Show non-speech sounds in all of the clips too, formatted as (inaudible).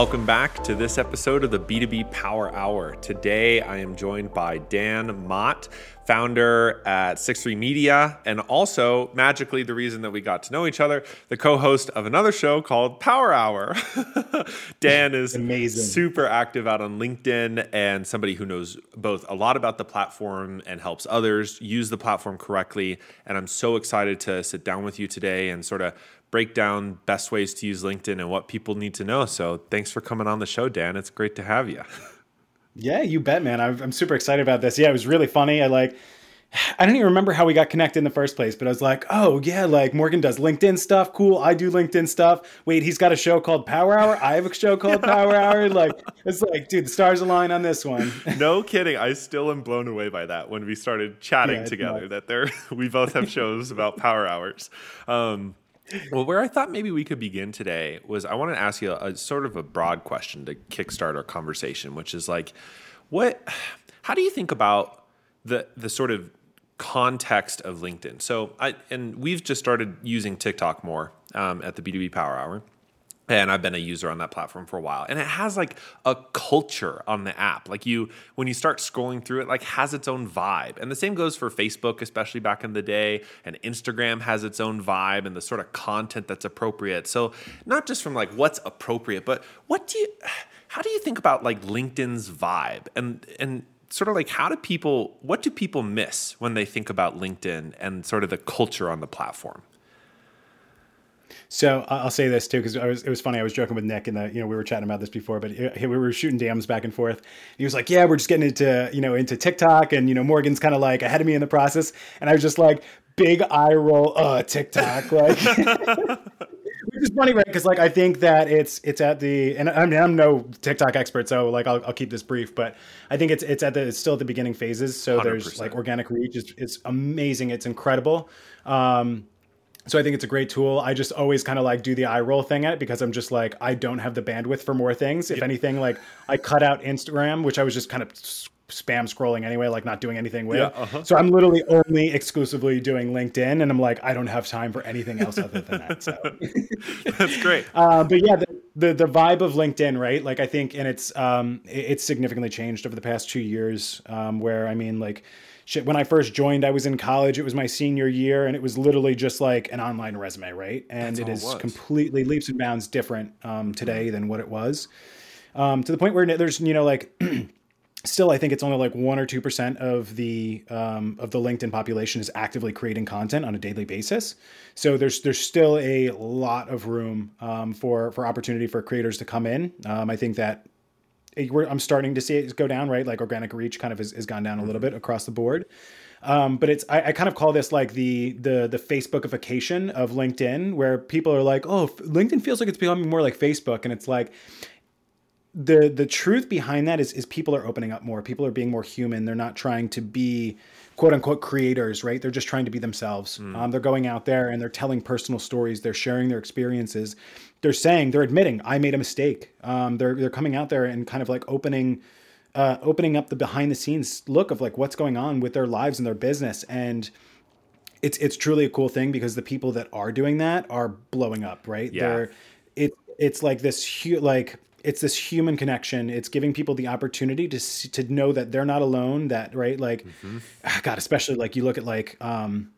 Welcome back to this episode of the B2B Power Hour. Today I am joined by Dan Mott, founder at Six3 Media, and also magically the reason that we got to know each other, the co-host of another show called Power Hour. (laughs) Dan is amazing, super active out on LinkedIn, and somebody who knows both a lot about the platform and helps others use the platform correctly. And I'm so excited to sit down with you today and sort of break down best ways to use LinkedIn and what people need to know. So thanks for coming on the show, Dan. It's great to have you. (laughs) Yeah, you bet, man. I'm, I'm super excited about this. Yeah, it was really funny. I like, I don't even remember how we got connected in the first place, but I was like, oh, yeah, like Morgan does LinkedIn stuff. Cool. I do LinkedIn stuff. Wait, he's got a show called Power Hour. I have a show called Power Hour. (laughs) Like, it's like, dude, the stars align on this one. (laughs) no kidding. I still am blown away by that when we started chatting yeah, together, that there, we both have shows about Power Hours. Um, well, where I thought maybe we could begin today was I want to ask you a, a, sort of a broad question to kickstart our conversation, which is like, what, how do you think about the the sort of context of LinkedIn? So I and we've just started using TikTok more um, at the B2B Power Hour, and I've been a user on that platform for a while. And it has like a culture on the app. Like you when you start scrolling through it like has its own vibe. And the same goes for Facebook especially back in the day, and Instagram has its own vibe and the sort of content that's appropriate. So not just from like what's appropriate, but what do you how do you think about like LinkedIn's vibe? And and sort of like how do people what do people miss when they think about LinkedIn and sort of the culture on the platform? So I'll say this too because it was funny. I was joking with Nick, and you know we were chatting about this before, but we were shooting DMs back and forth. He was like, "Yeah, we're just getting into you know into TikTok, and you know Morgan's kind of like ahead of me in the process," and I was just like, big eye roll, uh, TikTok, like. (laughs) Which is funny, right? Because like I think that it's it's at the and I mean I'm no TikTok expert, so like I'll, I'll keep this brief, but I think it's it's at the it's still at the beginning phases. So 100%. there's like organic reach, it's, it's amazing, it's incredible. Um, so I think it's a great tool. I just always kind of like do the eye roll thing at it because I'm just like I don't have the bandwidth for more things. If yep. anything, like I cut out Instagram, which I was just kind of spam scrolling anyway, like not doing anything with. Yeah, uh-huh. So I'm literally only exclusively doing LinkedIn, and I'm like I don't have time for anything else other than that. So (laughs) that's great. (laughs) Uh, but yeah, the, the, the vibe of LinkedIn, right? Like I think, and it's um, it's significantly changed over the past two years. Um, where I mean, like shit, when I first joined, I was in college. It was my senior year, and it was literally just like an online resume, right? And it is it completely leaps and bounds different um, today mm-hmm. than what it was. Um, to the point where there's, you know, like (clears throat) still, I think it's only like one or two percent of the um, of the LinkedIn population is actively creating content on a daily basis. So there's there's still a lot of room um, for for opportunity for creators to come in. Um, I think that I'm starting to see it go down, right? Like organic reach kind of has, has gone down a little mm-hmm. bit across the board. Um, but it's I, I, kind of call this like the the the Facebookification of LinkedIn, where people are like, oh, LinkedIn feels like it's becoming more like Facebook, and it's like the the truth behind that is is people are opening up more. People are being more human. They're not trying to be quote unquote creators, right? They're just trying to be themselves. Mm. Um, they're going out there and they're telling personal stories. They're sharing their experiences. They're saying, they're admitting, I made a mistake. Um, they're they're coming out there and kind of like opening, uh, opening up the behind the scenes look of like what's going on with their lives and their business. And it's it's truly a cool thing because the people that are doing that are blowing up, right? Yeah. They're it it's like this huge, like it's this human connection it's giving people the opportunity to to know that they're not alone that right like mm-hmm. Ah, god especially like you look at like um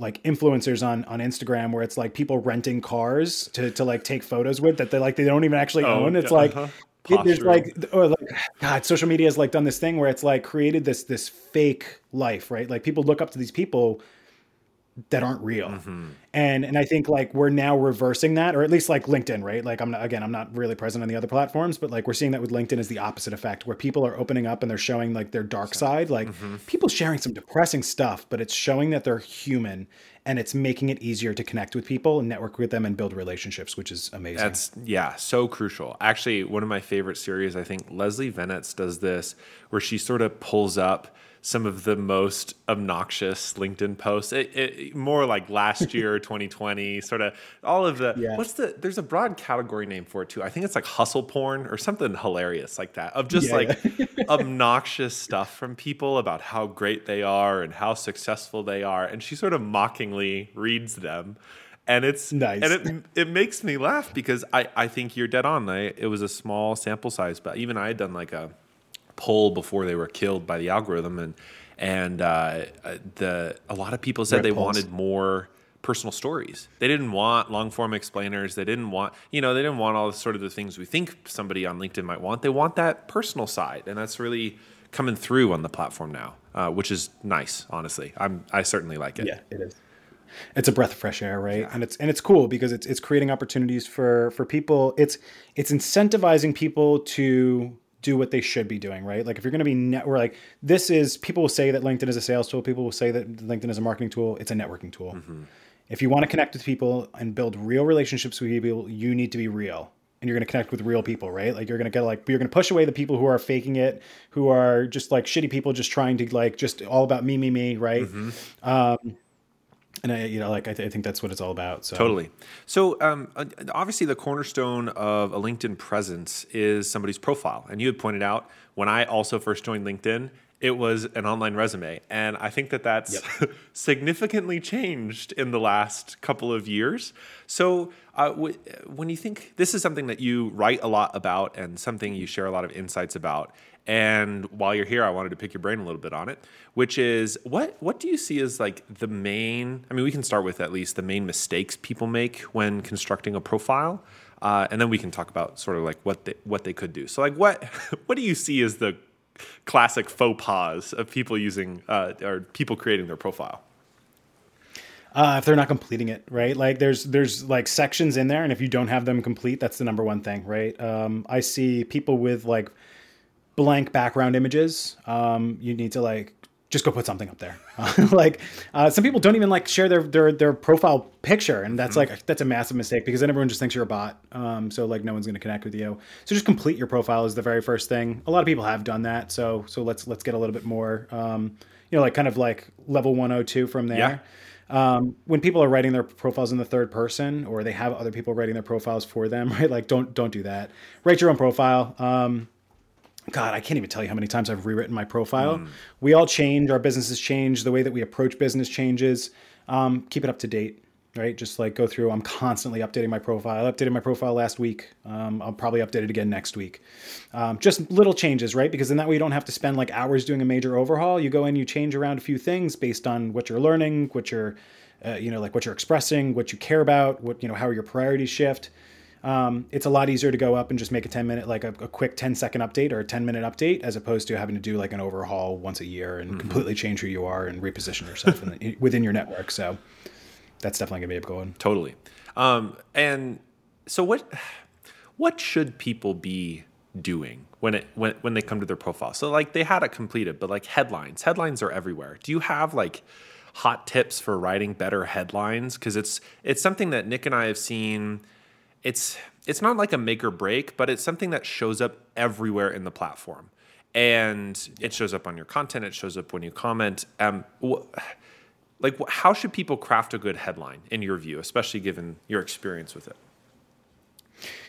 like influencers on on Instagram where it's like people renting cars to to like take photos with that they like they don't even actually oh, own it's yeah, like uh-huh. it, there's like or like god social media has like done this thing where it's like created this this fake life right like people look up to these people that aren't real. Mm-hmm. And and I think like we're now reversing that, or at least like LinkedIn, right? Like I'm not, again, I'm not really present on the other platforms, but like we're seeing that with LinkedIn is the opposite effect, where people are opening up and they're showing like their dark side, like mm-hmm. people sharing some depressing stuff, but it's showing that they're human and it's making it easier to connect with people and network with them and build relationships, which is amazing. That's yeah, so crucial. Actually, one of my favorite series, I think Leslie Venetz does this, where she sort of pulls up some of the most obnoxious LinkedIn posts. It, it, more like last (laughs) year, 2020, sort of all of the. Yeah. What's the? There's a broad category name for it too. I think it's like hustle porn or something hilarious like that of just yeah. like (laughs) obnoxious stuff from people about how great they are and how successful they are, and she sort of mockingly reads them and it's nice, and it it makes me laugh because I I think you're dead on. I, it was a small sample size, but even I had done like a poll before they were killed by the algorithm, and and uh, the a lot of people said Red they polls. wanted more personal stories. They didn't want long form explainers. They didn't want, you know, they didn't want all the sort of the things we think somebody on LinkedIn might want. They want that personal side, and that's really coming through on the platform now, uh, which is nice. Honestly, I'm I certainly like it. Yeah, it is. It's a breath of fresh air, right? Yeah. And it's and it's cool because it's it's creating opportunities for for people. It's it's incentivizing people to do what they should be doing, right? Like if you're going to be net, we're like this is people will say that LinkedIn is a sales tool. People will say that LinkedIn is a marketing tool. It's a networking tool. Mm-hmm. If you want to connect with people and build real relationships with people, you need to be real. And you're going to connect with real people, right? Like you're going to get like you're going to push away the people who are faking it, who are just like shitty people, just trying to like just all about me, me, me, right? Mm-hmm. Um, and I, you know, like I, th- I, think that's what it's all about. So totally. So um, obviously, the cornerstone of a LinkedIn presence is somebody's profile, and you had pointed out when I also first joined LinkedIn, it was an online resume. And I think that that's yep. (laughs) significantly changed in the last couple of years. So, uh, w- when you think this is something that you write a lot about and something you share a lot of insights about, and while you're here, I wanted to pick your brain a little bit on it, which is what what do you see as like the main? I mean, we can start with at least the main mistakes people make when constructing a profile, uh, and then we can talk about sort of like what they what they could do. So, like, what (laughs) what do you see as the classic faux pas of people using uh, or people creating their profile? Uh, if they're not completing it, right? Like there's there's like sections in there, and if you don't have them complete, that's the number one thing, right? Um, I see people with like blank background images. Um, you need to like just go put something up there. (laughs) like uh, some people don't even like share their their their profile picture, and that's mm-hmm. like that's a massive mistake because then everyone just thinks you're a bot. Um, so like no one's going to connect with you. So just complete your profile is the very first thing. A lot of people have done that. So so let's let's get a little bit more. Um, you know, like kind of like level 102 from there. Yeah. Um, when people are writing their profiles in the third person, or they have other people writing their profiles for them, (laughs) right? Like don't don't do that. Write your own profile. Um, God, I can't even tell you how many times I've rewritten my profile. Mm. We all change, our businesses change, the way that we approach business changes. Um, keep it up to date, right? Just like go through. I'm constantly updating my profile. I updated my profile last week. Um, I'll probably update it again next week. Um, just little changes, right? Because in that way you don't have to spend like hours doing a major overhaul. You go in, you change around a few things based on what you're learning, what you're, uh, you know, like what you're expressing, what you care about, what you know, how your priorities shift um, it's a lot easier to go up and just make a 10 minute, like a, a, quick 10 second update or a 10 minute update, as opposed to having to do like an overhaul once a year and mm-hmm. completely change who you are and reposition yourself the, within your network. So that's definitely gonna be a going. Totally. Um, and so what, what should people be doing when it when when they come to their profile? So like they had it completed, but like headlines, headlines are everywhere. Do you have like hot tips for writing better headlines? Because it's it's something that Nick and I have seen it's it's not like a make or break, but it's something that shows up everywhere in the platform, and it shows up on your content. It shows up when you comment. Um, wh- like, wh- how should people craft a good headline in your view, especially given your experience with it?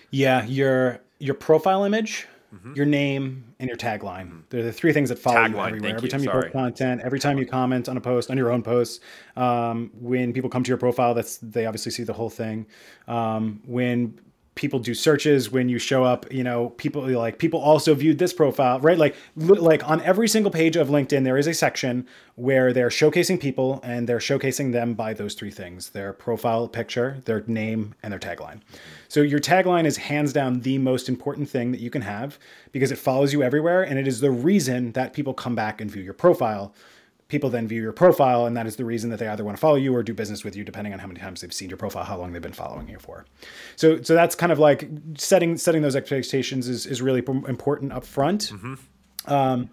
Yeah, your your profile image, mm-hmm. your name, and your tagline. Mm-hmm. They're the three things that follow tagline, you everywhere. Every you. time you Sorry. post content, every time you comment on a post, on your own post, um, when people come to your profile, that's they obviously see the whole thing. Um, when people do searches when you show up you know people like people also viewed this profile right? Like like on every single page of linkedin there is a section where they're showcasing people and they're showcasing them by those three things their profile picture their name and their tagline. So your tagline is hands down the most important thing that you can have because it follows you everywhere and it is the reason that people come back and view your profile people then view your profile and that is the reason that they either want to follow you or do business with you depending on how many times they've seen your profile how long they've been following you for. So so that's kind of like setting setting those expectations is, is really important up front mm-hmm. um,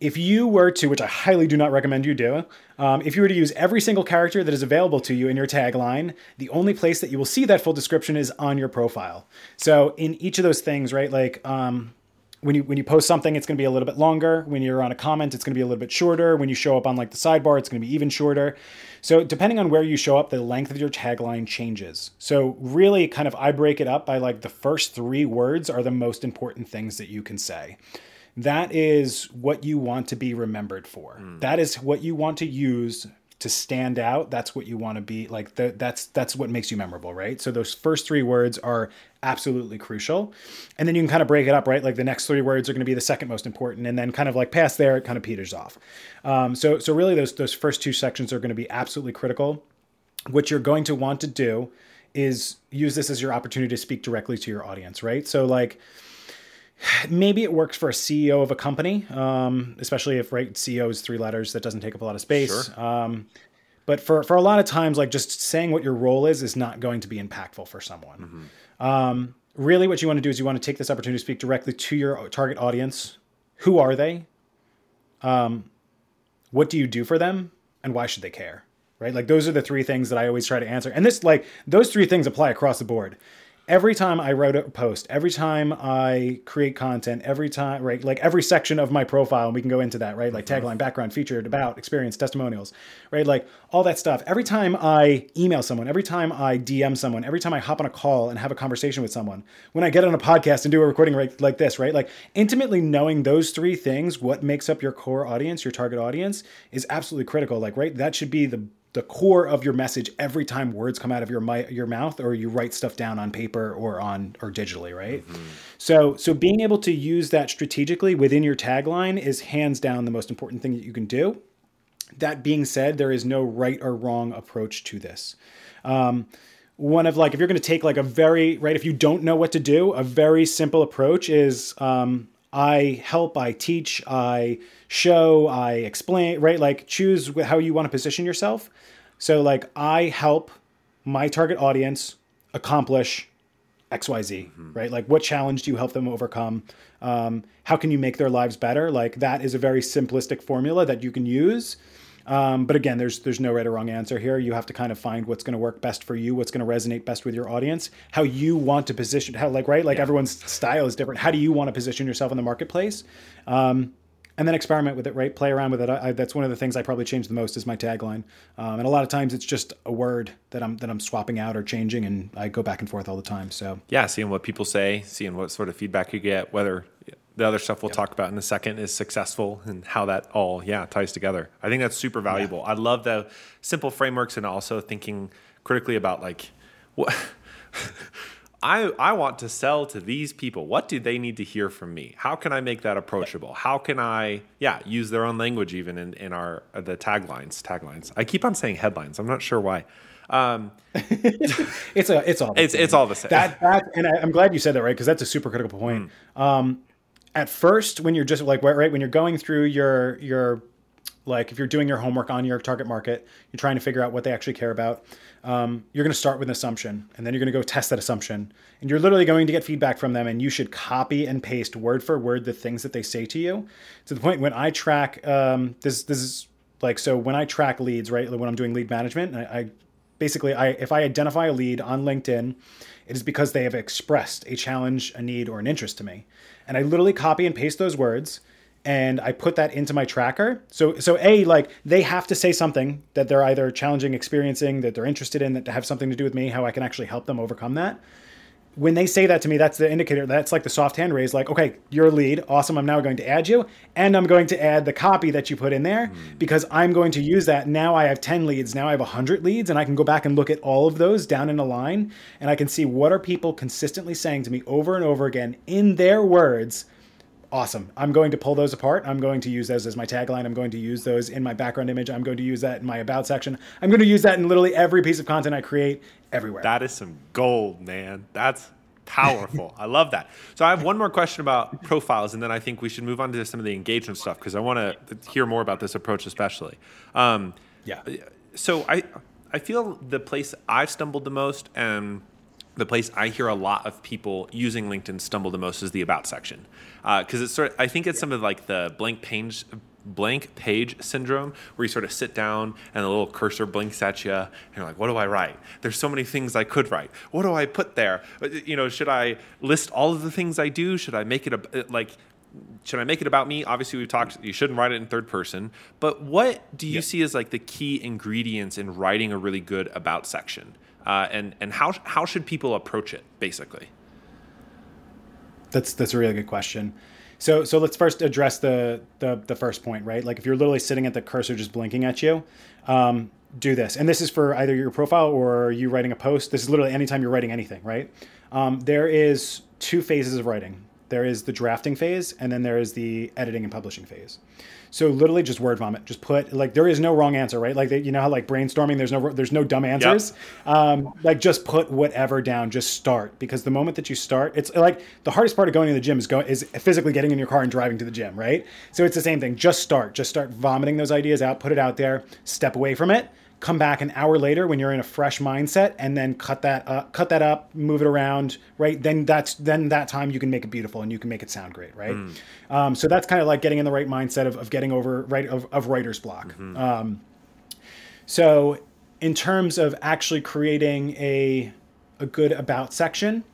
if you were to which i highly do not recommend you do um, if you were to use every single character that is available to you in your tagline the only place that you will see that full description is on your profile. So in each of those things right like um, when you when you post something, it's going to be a little bit longer. When you're on a comment, it's going to be a little bit shorter. When you show up on like the sidebar, it's going to be even shorter. So depending on where you show up, the length of your tagline changes. So really, kind of, I break it up by like the first three words are the most important things that you can say. That is what you want to be remembered for. Mm. That is what you want to use to stand out that's what you want to be like that's that's what makes you memorable right? So those first three words are absolutely crucial. And then you can kind of break it up right? Like the next three words are going to be the second most important and then kind of like past there it kind of peters off. Um, so so really those those first two sections are going to be absolutely critical. What you're going to want to do is use this as your opportunity to speak directly to your audience right? So like maybe it works for a CEO of a company, um, especially if right CEO is three letters that doesn't take up a lot of space. Sure. Um, but for for a lot of times, like just saying what your role is is not going to be impactful for someone. Mm-hmm. Um, really, what you want to do is you want to take this opportunity to speak directly to your target audience. Who are they? Um, what do you do for them, and why should they care? Right, like those are the three things that I always try to answer, and this like those three things apply across the board every time I write a post, every time I create content, every time, right, like every section of my profile, and we can go into that, right, like mm-hmm. tagline, background, featured, about, experience, testimonials, right, like all that stuff. Every time I email someone, every time I DM someone, every time I hop on a call and have a conversation with someone, when I get on a podcast and do a recording right, like this, right, like intimately knowing those three things, what makes up your core audience, your target audience, is absolutely critical. Like, right, that should be the the core of your message every time words come out of your mi- your mouth or you write stuff down on paper or on or digitally right? Mm-hmm. so so being able to use that strategically within your tagline is hands down the most important thing that you can do. That being said there is no right or wrong approach to this. Um, one of like if you're going to take like a very right if you don't know what to do a very simple approach is um, i help i teach i show, I explain, right? Like choose how you want to position yourself. So like I help my target audience accomplish XYZ, mm-hmm. right? Like what challenge do you help them overcome? Um, how can you make their lives better? Like that is a very simplistic formula that you can use. Um, but again, there's there's no right or wrong answer here. You have to kind of find what's going to work best for you, what's going to resonate best with your audience, how you want to position, how like right, like yeah. everyone's style is different. How do you want to position yourself in the marketplace? Um, and then experiment with it, right? Play around with it. I, I, that's one of the things I probably change the most is my tagline. Um, and a lot of times it's just a word that I'm that I'm swapping out or changing, and I go back and forth all the time. So yeah, seeing what people say, seeing what sort of feedback you get, whether the other stuff we'll yep. talk about in a second is successful and how that all yeah ties together. I think that's super valuable. Yeah. I love the simple frameworks and also thinking critically about like (laughs) what. I, I want to sell to these people. What do they need to hear from me? How can I make that approachable? How can I, yeah, use their own language even in, in our uh, the taglines? Taglines. I keep on saying headlines. I'm not sure why. Um, (laughs) it's a it's all it's same. it's all the same. That that and I, am glad you said that right because that's a super critical point. Mm. Um, at first, when you're just like right when you're going through your your like if you're doing your homework on your target market, you're trying to figure out what they actually care about um, you're going to start with an assumption and then you're going to go test that assumption and you're literally going to get feedback from them and you should copy and paste word for word the things that they say to you. To the point when i track um, this this is like so when i track leads right when i'm doing lead management I, I basically i if i identify a lead on linkedin it is because they have expressed a challenge a need or an interest to me and i literally copy and paste those words and I put that into my tracker. So so a like they have to say something that they're either challenging, experiencing, that they're interested in, that have something to do with me, how I can actually help them overcome that. When they say that to me, that's the indicator. That's like the soft hand raise. Like, okay, you're a lead. Awesome. I'm now going to add you, and I'm going to add the copy that you put in there mm. because I'm going to use that. Now I have 10 leads. Now I have 100 leads, and I can go back and look at all of those down in a line, and I can see what are people consistently saying to me over and over again in their words awesome. I'm going to pull those apart. I'm going to use those as my tagline. I'm going to use those in my background image. I'm going to use that in my about section. I'm going to use that in literally every piece of content I create everywhere. That is some gold, man. That's powerful. (laughs) I love that. So I have one more question about profiles, and then I think we should move on to some of the engagement stuff because I want to hear more about this approach, especially. Um, yeah. So I I feel the place I've stumbled the most and the place I hear a lot of people using LinkedIn stumble the most is the about section, because uh, it's sort. Of, I think it's some of like the blank page blank page syndrome where you sort of sit down and the little cursor blinks at you and you're like what do i write there's so many things i could write what do i put there uh, you know should i list all of the things i do should i make it a uh, like should I make it about me? Obviously, we've talked. You shouldn't write it in third person. But what do you yep. see as like the key ingredients in writing a really good about section? Uh, and and how how should people approach it basically? That's that's a really good question. So so let's first address the the the first point, right? Like if you're literally sitting at the cursor just blinking at you, um, do this. And this is for either your profile or you writing a post. This is literally anytime you're writing anything, right? Um, there is two phases of writing. There is the drafting phase, and then there is the editing and publishing phase. So literally just word vomit. Just put like there is no wrong answer, right? Like you know how like brainstorming, there's no there's no dumb answers. Yep. Um, like just put whatever down. Just start because the moment that you start, it's like the hardest part of going to the gym is going is physically getting in your car and driving to the gym, right? So it's the same thing. Just start. Just start vomiting those ideas out. Put it out there. Step away from it come back an hour later when you're in a fresh mindset and then cut that up, cut that up, move it around, right? Then that's then that time you can make it beautiful and you can make it sound great, right? Mm. Um, so that's kind of like getting in the right mindset of, of getting over right of, of writer's block. Mm-hmm. Um, so in terms of actually creating a a good about section,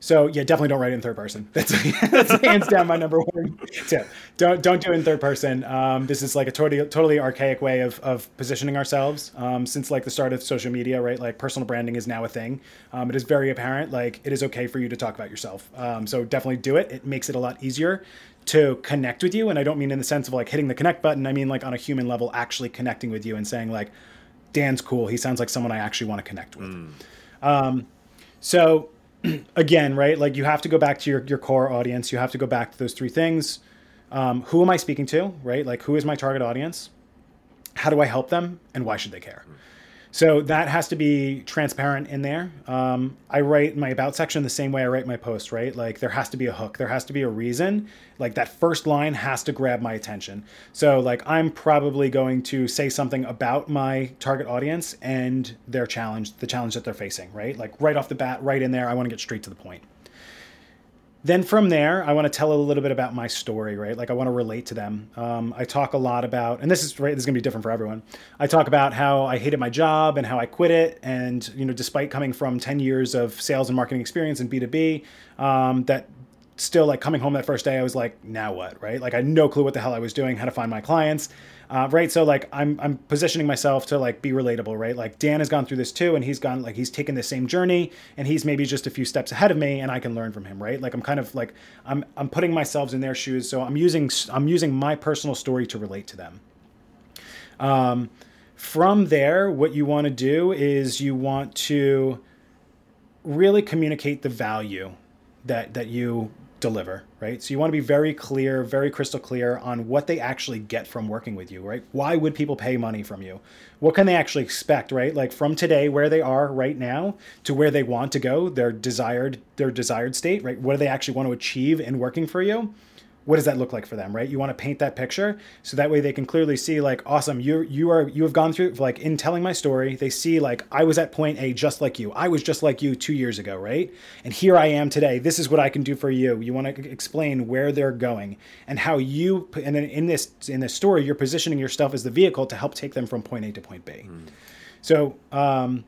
so yeah, definitely don't write it in third person. (laughs) That's, that's hands down my number one tip. Don't don't do it in third person. Um, this is like a totally totally archaic way of, of positioning ourselves. Um, since like the start of social media, right? Like personal branding is now a thing. Um, it is very apparent. Like it is okay for you to talk about yourself. Um, so definitely do it. It makes it a lot easier to connect with you. And I don't mean in the sense of like hitting the connect button. I mean like on a human level, actually connecting with you and saying like, Dan's cool. He sounds like someone I actually want to connect with. Mm. so (clears throat) again, right? Like you have to go back to your, your core audience. You have to go back to those three things. Um, who am I speaking to, right? Like who is my target audience? How do I help them? And why should they care? So that has to be transparent in there. Um, I write my about section the same way I write my post, right? Like there has to be a hook, there has to be a reason. Like that first line has to grab my attention. So like I'm probably going to say something about my target audience and their challenge, the challenge that they're facing, right? Like right off the bat, right in there, I want to get straight to the point then from there, I want to tell a little bit about my story, right? Like I want to relate to them. Um, I talk a lot about, and this is right. This is gonna be different for everyone. I talk about how I hated my job and how I quit it, and you know, despite coming from ten years of sales and marketing experience in B two B, um, that still like coming home that first day, I was like, now what, right? Like I had no clue what the hell I was doing, how to find my clients uh, right? So like I'm I'm positioning myself to like be relatable, right? Like Dan has gone through this too, and he's gone like he's taken the same journey, and he's maybe just a few steps ahead of me, and I can learn from him, right? Like I'm kind of like I'm I'm putting myself in their shoes, so I'm using I'm using my personal story to relate to them. Um, from there, what you want to do is you want to really communicate the value that that you deliver, right? So you want to be very clear, very crystal clear on what they actually get from working with you, right? Why would people pay money from you? What can they actually expect, right? Like from today where they are right now to where they want to go, their desired their desired state, right? What do they actually want to achieve in working for you? What does that look like for them right? You want to paint that picture so that way they can clearly see like awesome you you are you have gone through like in telling my story they see like i was at point a just like you. I was just like you two years ago right? And here i am today. This is what i can do for you. You want to explain where they're going and how you and then in this in this story you're positioning yourself as the vehicle to help take them from point a to point b. Mm. so um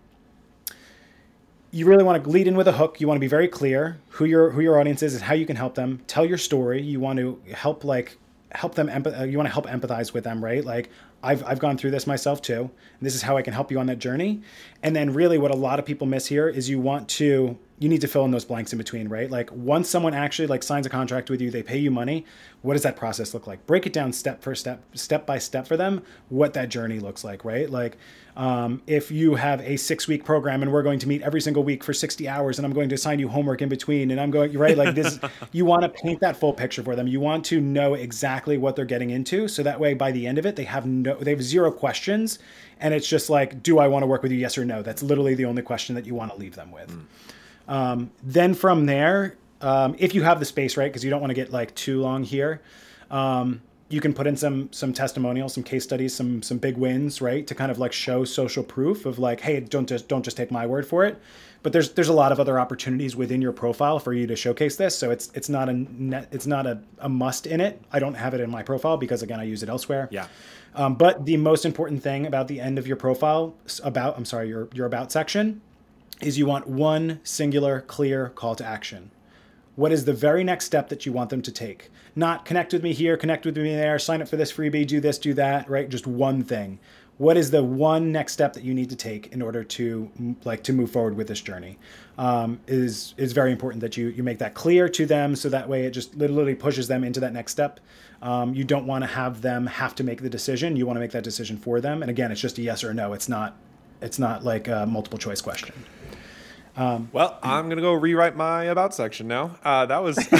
you really want to lead in with a hook. You want to be very clear who your who your audience is and how you can help them. Tell your story. You want to help like help them empath- uh, you want to help empathize with them, right? Like I've I've gone through this myself too. This is how I can help you on that journey. And then really what a lot of people miss here is you want to you need to fill in those blanks in between, right? Like once someone actually like signs a contract with you, they pay you money. What does that process look like? Break it down step for step, step by step for them, what that journey looks like, right? Like um, if you have a six week program and we're going to meet every single week for 60 hours and I'm going to assign you homework in between and I'm going, right? Like this, (laughs) you want to paint that full picture for them. You want to know exactly what they're getting into. So that way, by the end of it, they have no, they have zero questions. And it's just like, do I want to work with you? Yes or no? That's literally the only question that you want to leave them with. Mm. Um, then from there, um, if you have the space, right? Because you don't want to get like too long here. Um, you can put in some some testimonials, some case studies, some some big wins, right, to kind of like show social proof of like, hey, don't just don't just take my word for it. But there's there's a lot of other opportunities within your profile for you to showcase this. So it's it's not a net, it's not a, a must in it. I don't have it in my profile because again I use it elsewhere. Yeah. Um, but the most important thing about the end of your profile about I'm sorry your your about section is you want one singular clear call to action. What is the very next step that you want them to take? Not connect with me here, connect with me there, sign up for this freebie, do this, do that, right? Just one thing. what is the one next step that you need to take in order to like to move forward with this journey um, is is very important that you you make that clear to them so that way it just literally pushes them into that next step um, you don't want to have them have to make the decision you want to make that decision for them and again it's just a yes or a no it's not it's not like a multiple choice question um, well, I'm gonna go rewrite my about section now. Uh, that was. (laughs)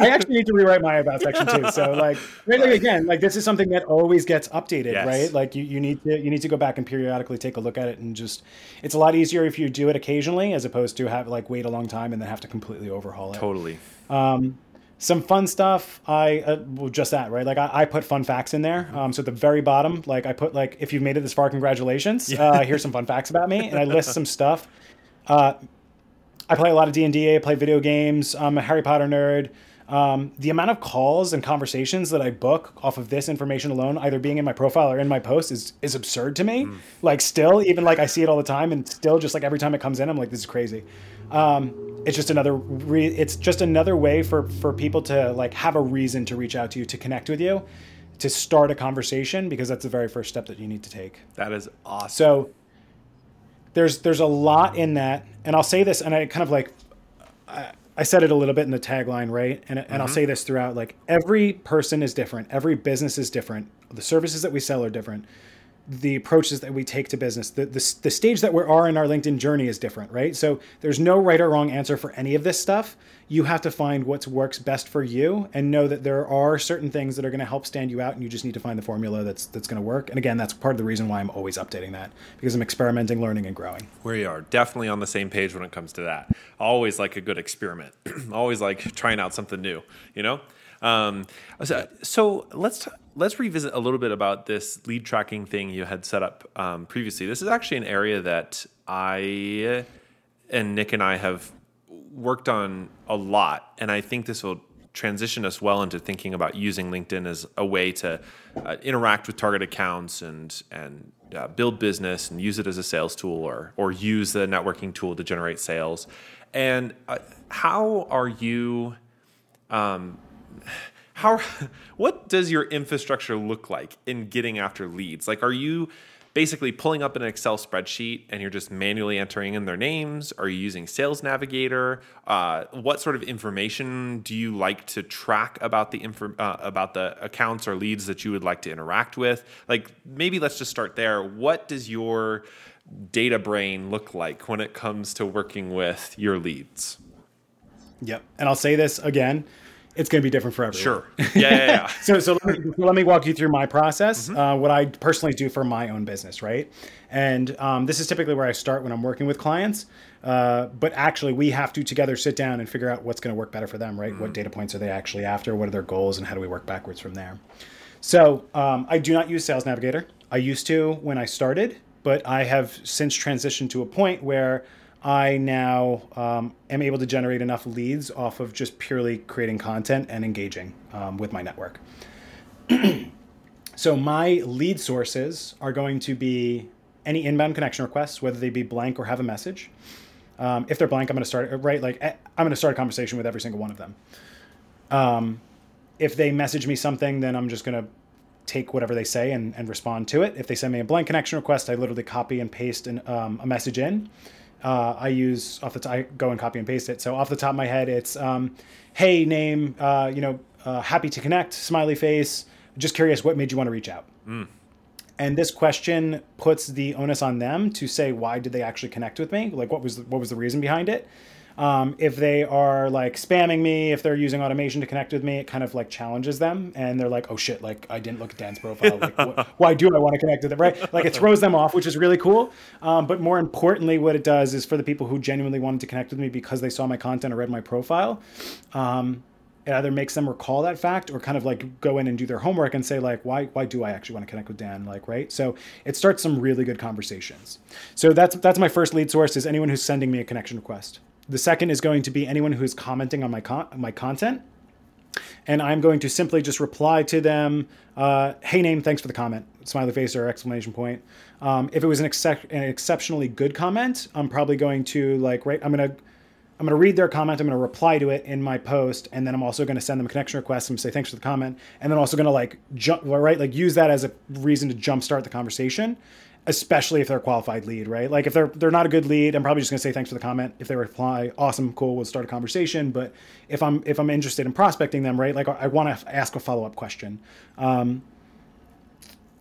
I actually need to rewrite my about section too. So (laughs) like, really, again, like this is something that always gets updated, yes. right? Like you, you need to you need to go back and periodically take a look at it and just. It's a lot easier if you do it occasionally as opposed to have like wait a long time and then have to completely overhaul it. Totally. Um, some fun stuff i uh, well, just that right like I, I, put fun facts in there um, so at the very bottom like i put like if you've made it this far congratulations uh, here's some fun facts about me and i list (laughs) some stuff uh, I play a lot of D and. I play video games. I'm a Harry Potter nerd. Um, the amount of calls and conversations that I book off of this information alone, either being in my profile or in my post, is is absurd to me. Mm. Like still, even like I see it all the time, and still just like every time it comes in, I'm like, this is crazy. Um, it's just another re- it's just another way for for people to like have a reason to reach out to you to connect with you to start a conversation because that's the very first step that you need to take that is awesome so there's there's a lot in that, and I'll say this, and I kind of like. I, I said it a little bit in the tagline, right? And, and mm-hmm. I'll say this throughout like every person is different, every business is different, the services that we sell are different the approaches that we take to business. The, the, the stage that we are in our LinkedIn journey is different, right? So there's no right or wrong answer for any of this stuff. You have to find what works best for you and know that there are certain things that are going to help stand you out and you just need to find the formula that's that's going to work. And again, that's part of the reason why I'm always updating that because I'm experimenting, learning and growing. We are definitely on the same page when it comes to that. Always like a good experiment. (clears throat) always like trying out something new, you know? Um, so, so let's let's revisit a little bit about this lead tracking thing you had set up um, previously. This is actually an area that I and Nick and I have worked on a lot, and I think this will transition us well into thinking about using LinkedIn as a way to uh, interact with target accounts and and uh, build business and use it as a sales tool or or use the networking tool to generate sales. And uh, how are you? Um, how (laughs) what does your infrastructure look like in getting after leads? Like are you basically pulling up an Excel spreadsheet and you're just manually entering in their names? Are you using Sales Navigator? Uh, what sort of information do you like to track about the info, uh, about the accounts or leads that you would like to interact with? Like maybe let's just start there. What does your data brain look like when it comes to working with your leads? Yep. And I'll say this again it's going to be different for everyone. Sure. Yeah. yeah, yeah. (laughs) so, so let me, let me walk you through my process, mm-hmm. uh, what I personally do for my own business, right? And um, this is typically where I start when I'm working with clients. Uh, but actually, we have to together sit down and figure out what's going to work better for them, right? Mm-hmm. What data points are they actually after? What are their goals? And how do we work backwards from there? So, um, I do not use Sales Navigator. I used to when I started, but I have since transitioned to a point where I now um, am able to generate enough leads off of just purely creating content and engaging um, with my network. (clears throat) so my lead sources are going to be any inbound connection requests, whether they be blank or have a message. Um, if they're blank, I'm going to start right. Like eh, I'm going to start a conversation with every single one of them. Um, if they message me something, then I'm just going to take whatever they say and, and, respond to it. If they send me a blank connection request, I literally copy and paste an, um, a message in uh, I use off the top, I go and copy and paste it. So off the top of my head, it's um, hey name, uh, you know, uh, happy to connect, smiley face. Just curious, what made you want to reach out? Mm. And this question puts the onus on them to say why did they actually connect with me? Like what was the, what was the reason behind it? Um, if they are like spamming me, if they're using automation to connect with me, it kind of like challenges them, and they're like, "Oh shit! Like I didn't look at Dan's profile. Like, (laughs) why do I want to connect with them?" Right? Like it throws them off, which is really cool. Um, but more importantly, what it does is for the people who genuinely wanted to connect with me because they saw my content or read my profile. Um, it either makes them recall that fact or kind of like go in and do their homework and say like why why do I actually want to connect with Dan like right so it starts some really good conversations so that's that's my first lead source is anyone who's sending me a connection request the second is going to be anyone who is commenting on my con- my content. And I'm going to simply just reply to them, uh, hey name, thanks for the comment, smiley face or exclamation point. Um, if it was an, an, exceptionally good comment, I'm probably going to like, right, I'm going to I'm going to read their comment. I'm going to reply to it in my post, and then I'm also going to send them a connection request and say thanks for the comment, and then also going to like jump right, like use that as a reason to jumpstart the conversation, especially if they're a qualified lead, right? Like if they're they're not a good lead, I'm probably just going to say thanks for the comment. If they reply, awesome, cool, we'll start a conversation. But if I'm if I'm interested in prospecting them, right, like I want to ask a follow up question. Um,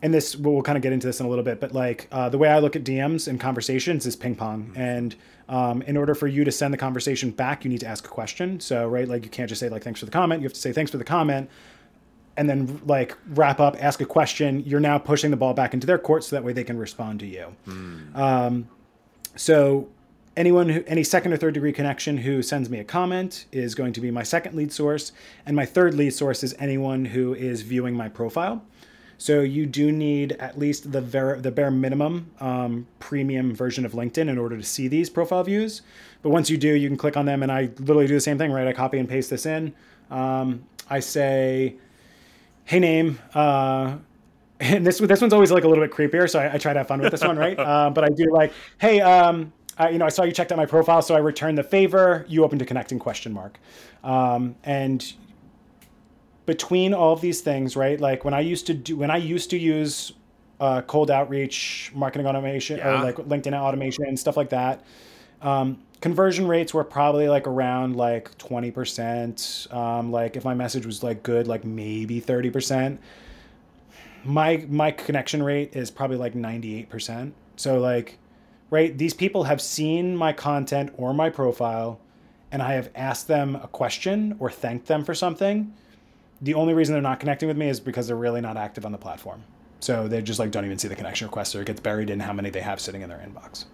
and this we'll kind of get into this in a little bit, but like uh, the way I look at DMs and conversations is ping pong, and um, in order for you to send the conversation back, you need to ask a question. So right, like you can't just say like thanks for the comment. You have to say thanks for the comment, and then like wrap up, ask a question. You're now pushing the ball back into their court, so that way they can respond to you. Mm. Um, so anyone who any second or third degree connection who sends me a comment is going to be my second lead source, and my third lead source is anyone who is viewing my profile. So you do need at least the ver- the bare minimum um, premium version of LinkedIn in order to see these profile views. But once you do, you can click on them, and I literally do the same thing, right? I copy and paste this in. Um, I say, "Hey, name." Uh, (laughs) and this this one's always like a little bit creepier, so I, I try to have fun with this one, right? Uh, (laughs) but I do like, "Hey, um, I, you know, I saw you checked out my profile, so I returned the favor. You open to connecting question mark, um, and between all of these things, right? Like when I used to do, when I used to use uh, cold outreach, marketing automation, yeah. or like LinkedIn automation and stuff like that, um, conversion rates were probably like around like 20%. Um, like if my message was like good, like maybe 30%. My, my connection rate is probably like 98%. So like, right. These people have seen my content or my profile and I have asked them a question or thanked them for something the only reason they're not connecting with me is because they're really not active on the platform. So they just like don't even see the connection request or it gets buried in how many they have sitting in their inbox.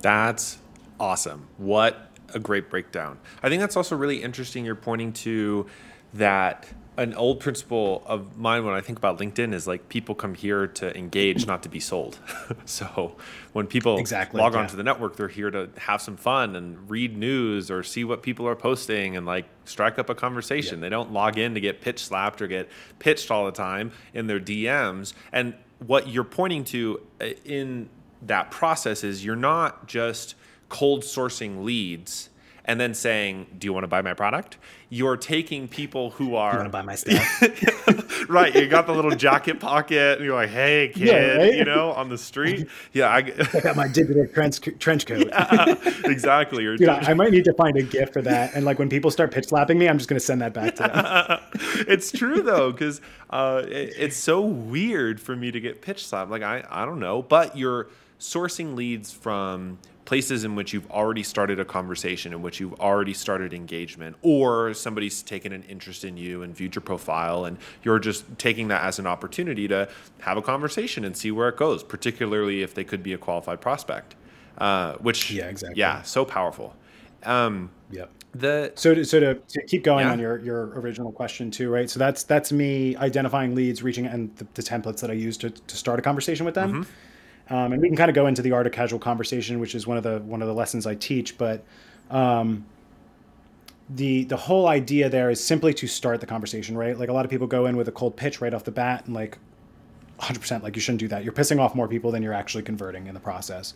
That's awesome. What a great breakdown. I think that's also really interesting. You're pointing to that an old principle of mine when I think about LinkedIn is like people come here to engage, not to be sold. (laughs) so when people exactly, log yeah. onto the network, they're here to have some fun and read news or see what people are posting and like strike up a conversation. Yeah. They don't log in to get pitch slapped or get pitched all the time in their DMs. And what you're pointing to uh, in that process is you're not just cold sourcing leads and then saying, "Do you want to buy my product?" You're taking people who are you want to buy my stuff, (laughs) right? You got the little jacket pocket, and you're like, "Hey, (laughs) kid," yeah, right? you know, on the street. (laughs) Yeah, I, I got my digital trench trench coat. Yeah, exactly. Dude, I might need to find a gift for that. And like when people start pitch slapping me, I'm just going to send that back to them. it's true though, because uh, it, it's so weird for me to get pitch slapped. Like I, I don't know, but you're sourcing leads from places in which you've already started a conversation, in which you've already started engagement, or somebody's taken an interest in you and viewed your profile, and you're just taking that as an opportunity to have a conversation and see where it goes, particularly if they could be a qualified prospect. Uh, which, yeah, exactly. Yeah, so powerful. Um, yep. The so to, so to, to keep going yeah. on your your original question too, right? So that's that's me identifying leads, reaching and the, the templates that I use to to start a conversation with them. Mm-hmm um, and we can kind of go into the art of casual conversation, which is one of the one of the lessons I teach. But um, the the whole idea there is simply to start the conversation, right? Like a lot of people go in with a cold pitch right off the bat, and like 100%, like you shouldn't do that. You're pissing off more people than you're actually converting in the process.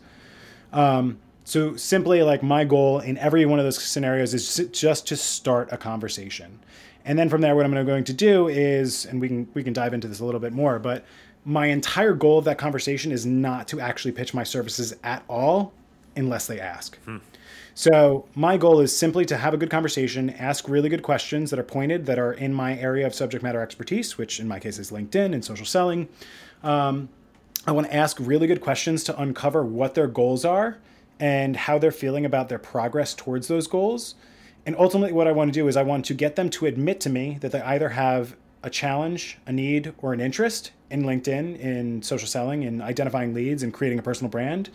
Um, so simply, like my goal in every one of those scenarios is just to start a conversation, and then from there, what I'm going to do is, and we can we can dive into this a little bit more, but my entire goal of that conversation is not to actually pitch my services at all unless they ask. Hmm. So, my goal is simply to have a good conversation, ask really good questions that are pointed, that are in my area of subject matter expertise, which in my case is LinkedIn and social selling. Um, I want to ask really good questions to uncover what their goals are and how they're feeling about their progress towards those goals. And ultimately, what I want to do is I want to get them to admit to me that they either have a challenge, a need, or an interest in LinkedIn, in social selling, in identifying leads, and creating a personal brand.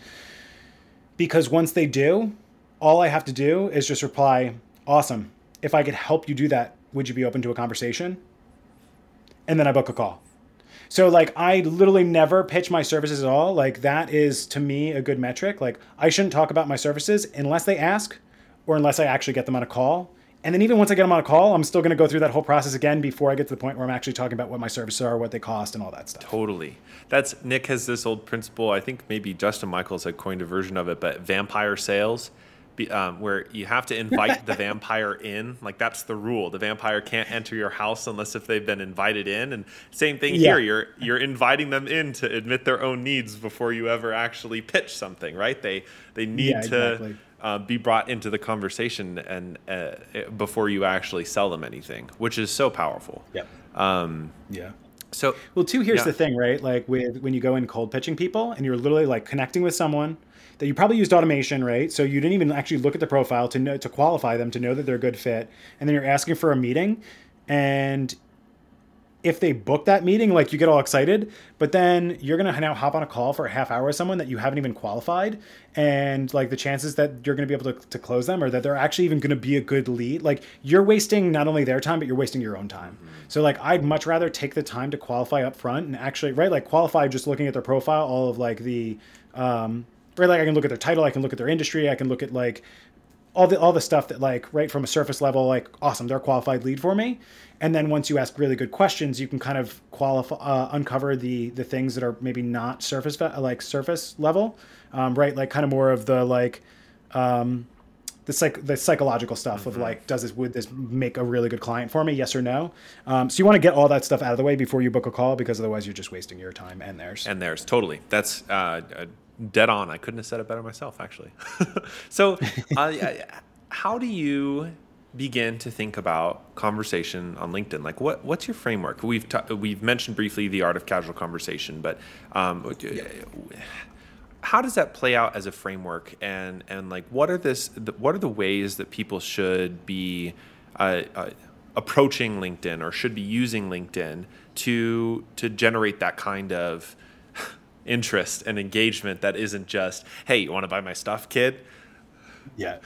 Because once they do, all I have to do is just reply, Awesome. If I could help you do that, would you be open to a conversation? And then I book a call. So, like, I literally never pitch my services at all. Like, that is to me a good metric. Like, I shouldn't talk about my services unless they ask or unless I actually get them on a call. And then even once I get them on a call, I'm still going to go through that whole process again before I get to the point where I'm actually talking about what my services are, what they cost, and all that stuff. Totally. That's Nick has this old principle. I think maybe Justin Michaels had coined a version of it, but vampire sales. be, um, where you have to invite the (laughs) vampire in. Like that's the rule. The vampire can't enter your house unless if they've been invited in. And same thing yeah. here. You're you're inviting them in to admit their own needs before you ever actually pitch something, right? They they need yeah, exactly. Uh, be brought into the conversation and uh, before you actually sell them anything, which is so powerful. Yeah. Um, yeah. So well, too. Here's yeah. the thing, right? Like with when you go in cold pitching people, and you're literally like connecting with someone that you probably used automation, right? So you didn't even actually look at the profile to know to qualify them to know that they're a good fit, and then you're asking for a meeting, and if they book that meeting, like you get all excited, but then you're gonna now hop on a call for a half hour with someone that you haven't even qualified, and like the chances that you're gonna be able to, to close them or that they're actually even gonna be a good lead, like you're wasting not only their time, but you're wasting your own time. Mm-hmm. So like I'd much rather take the time to qualify up front and actually right, like qualify just looking at their profile, all of like the um right, like I can look at their title, I can look at their industry, I can look at like all the all the stuff that like right from a surface level, like awesome, they're a qualified lead for me. And then once you ask really good questions you can kind of qualify uh, uncover the the things that are maybe not surface like surface level um, right? Like kind of more of the like um, the psych the psychological stuff mm-hmm. of like does this would this make a really good client for me? Yes or no? Um, so you want to get all that stuff out of the way before you book a call because otherwise you're just wasting your time and theirs. And theirs totally. That's uh, uh dead on i couldn't have said it better myself actually (laughs) so (laughs) uh, how do you begin to think about conversation on LinkedIn? Like, what what's your framework? We've ta- we've mentioned briefly the art of casual conversation, but um, how does that play out as a framework? And and like, what are this? What are the ways that people should be uh, uh, approaching LinkedIn or should be using LinkedIn to to generate that kind of interest and engagement that isn't just, hey, you want to buy my stuff, kid? Yeah.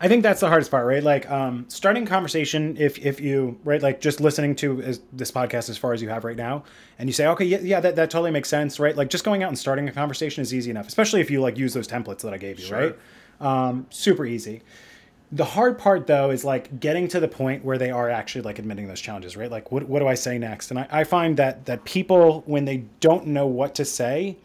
I think that's the hardest part, right? Like um, starting conversation. If if you right, like just listening to as, this podcast as far as you have right now, and you say, okay, yeah, yeah, that, that totally makes sense, right? Like just going out and starting a conversation is easy enough, especially if you like use those templates that I gave you, sure. right? Um, super easy. The hard part though is like getting to the point where they are actually like admitting those challenges, right? Like what what do I say next? And I, I find that that people when they don't know what to say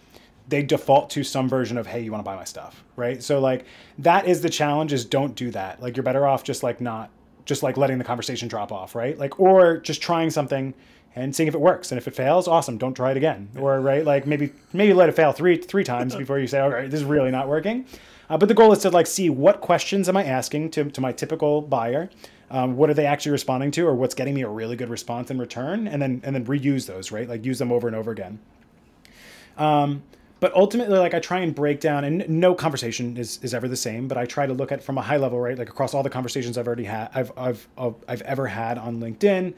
they default to some version of hey you want to buy my stuff right? So like that is the challenge is don't do that. Like you're better off just like not just like letting the conversation drop off right? Like or just trying something and seeing if it works. And if it fails awesome don't try it again. Or right like maybe maybe let it fail three three times (laughs) before you say okay this is really not working uh, but the goal is to like see what questions am i asking to, to my typical buyer? Um, what are they actually responding to or what's getting me a really good response in return? And then and then reuse those right? Like use them over and over again. Um, but ultimately like i try and break down and no conversation is, is ever the same but i try to look at from a high level right? Like across all the conversations i've already had i've i've i've ever had on linkedin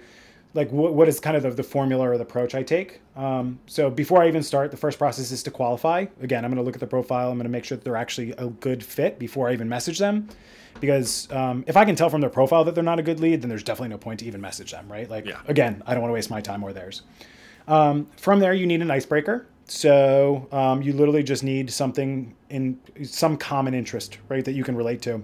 like what, what is kind of the, the formula or the approach i take. Um, so before i even start the first process is to qualify. Again i'm going to look at the profile i'm going to make sure that they're actually a good fit before i even message them. Because um, if i can tell from their profile that they're not a good lead then there's definitely no point to even message them right? Like yeah. again i don't want to waste my time or theirs. Um, from there you need an icebreaker. So um, you literally just need something in some common interest, right, that you can relate to.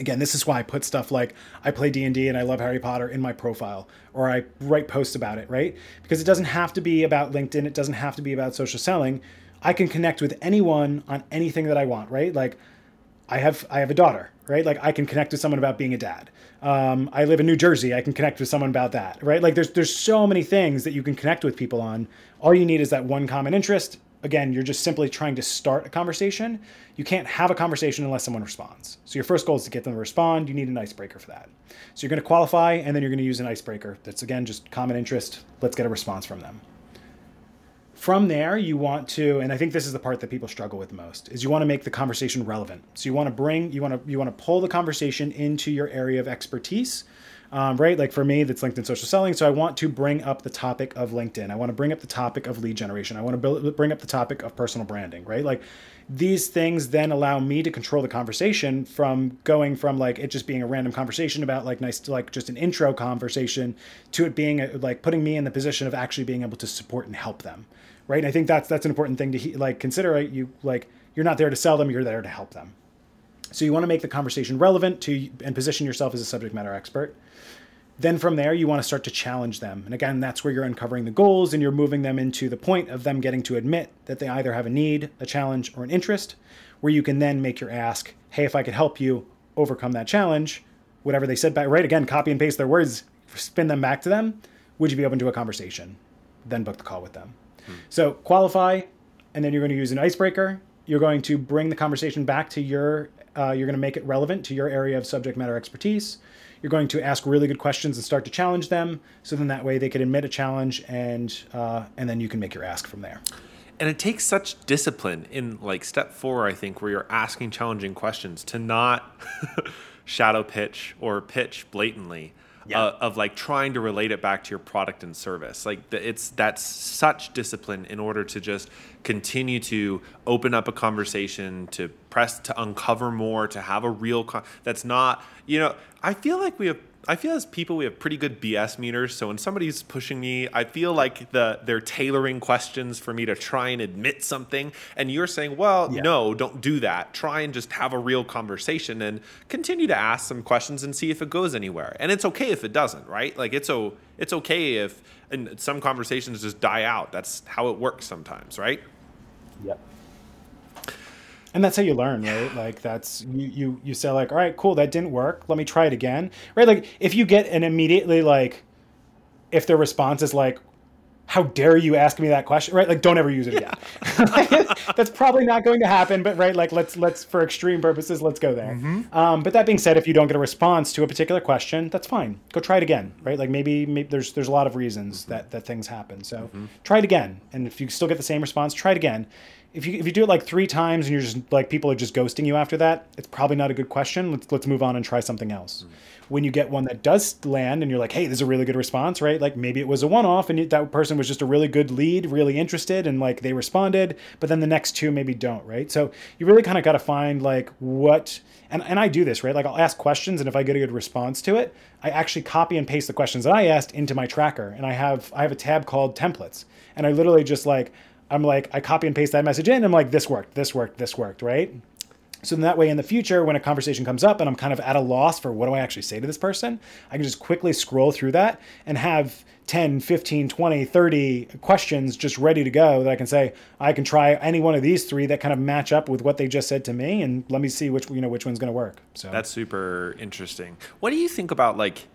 Again, this is why I put stuff like I play D and D and I love Harry Potter in my profile, or I write posts about it, right? Because it doesn't have to be about LinkedIn. It doesn't have to be about social selling. I can connect with anyone on anything that I want, right? Like I have I have a daughter, right? Like I can connect with someone about being a dad. Um, I live in New Jersey. I can connect with someone about that, right? Like there's there's so many things that you can connect with people on. All you need is that one common interest. Again, you're just simply trying to start a conversation. You can't have a conversation unless someone responds. So your first goal is to get them to respond. You need an icebreaker for that. So you're going to qualify, and then you're going to use an icebreaker. That's again just common interest. Let's get a response from them from there you want to and i think this is the part that people struggle with most is you want to make the conversation relevant so you want to bring you want to you want to pull the conversation into your area of expertise um, right like for me that's linkedin social selling so i want to bring up the topic of linkedin i want to bring up the topic of lead generation i want to build, bring up the topic of personal branding right like these things then allow me to control the conversation from going from like it just being a random conversation about like nice like just an intro conversation to it being a, like putting me in the position of actually being able to support and help them right? And I think that's that's an important thing to like consider. Right? You like you're not there to sell them; you're there to help them. So you want to make the conversation relevant to and position yourself as a subject matter expert. Then from there, you want to start to challenge them. And again, that's where you're uncovering the goals and you're moving them into the point of them getting to admit that they either have a need, a challenge, or an interest. where you can then make your ask, hey, if I could help you overcome that challenge, whatever they said back, right? Again, copy and paste their words, spin them back to them. Would you be open to a conversation? Then book the call with them. Hmm. So qualify, and then you're going to use an icebreaker. You're going to bring the conversation back to your, uh, you're going to make it relevant to your area of subject matter expertise. You're going to ask really good questions and start to challenge them. So then that way they can admit a challenge and, uh, and then you can make your ask from there and it takes such discipline in like step four i think where you're asking challenging questions to not (laughs) shadow pitch or pitch blatantly yeah. uh, of like trying to relate it back to your product and service like it's that's such discipline in order to just continue to open up a conversation to press to uncover more to have a real con- that's not you know i feel like we have I feel as people we have pretty good BS meters. So when somebody's pushing me, I feel like the they're tailoring questions for me to try and admit something. And you're saying, well, yeah. no, don't do that. Try and just have a real conversation and continue to ask some questions and see if it goes anywhere. And it's okay if it doesn't, right? Like it's o- it's okay if and some conversations just die out. That's how it works sometimes, right? Yep and that's how you learn right? Like that's you you you say like all right cool that didn't work. Let me try it again. Right? Like if you get an immediately like if their response is like how dare you ask me that question? Right? Like don't ever use it again. Yeah. (laughs) that's probably not going to happen but right like let's let's for extreme purposes let's go there. Mm-hmm. um, but that being said if you don't get a response to a particular question that's fine. Go try it again right? Like maybe, maybe there's there's a lot of reasons mm-hmm. that that things happen. So mm-hmm. try it again. And if you still get the same response try it again if you if you do it like three times and you're just like people are just ghosting you after that, it's probably not a good question. Let's let's move on and try something else. Mm. When you get one that does land and you're like, hey, this is a really good response, right? Like maybe it was a one off and that person was just a really good lead, really interested, and like they responded, but then the next two maybe don't, right? So you really kind of got to find like what and, and I do this, right? Like I'll ask questions and if I get a good response to it, I actually copy and paste the questions that I asked into my tracker. And I have I have a tab called templates. And I literally just like I'm like, I copy and paste that message in. I'm like, this worked, this worked, this worked, right? So in that way, in the future, when a conversation comes up and I'm kind of at a loss for what do I actually say to this person, I can just quickly scroll through that and have 10, 15, 20, 30 questions just ready to go that I can say, I can try any one of these three that kind of match up with what they just said to me and let me see which, you know, which one's going to work. So that's super interesting. What do you think about like,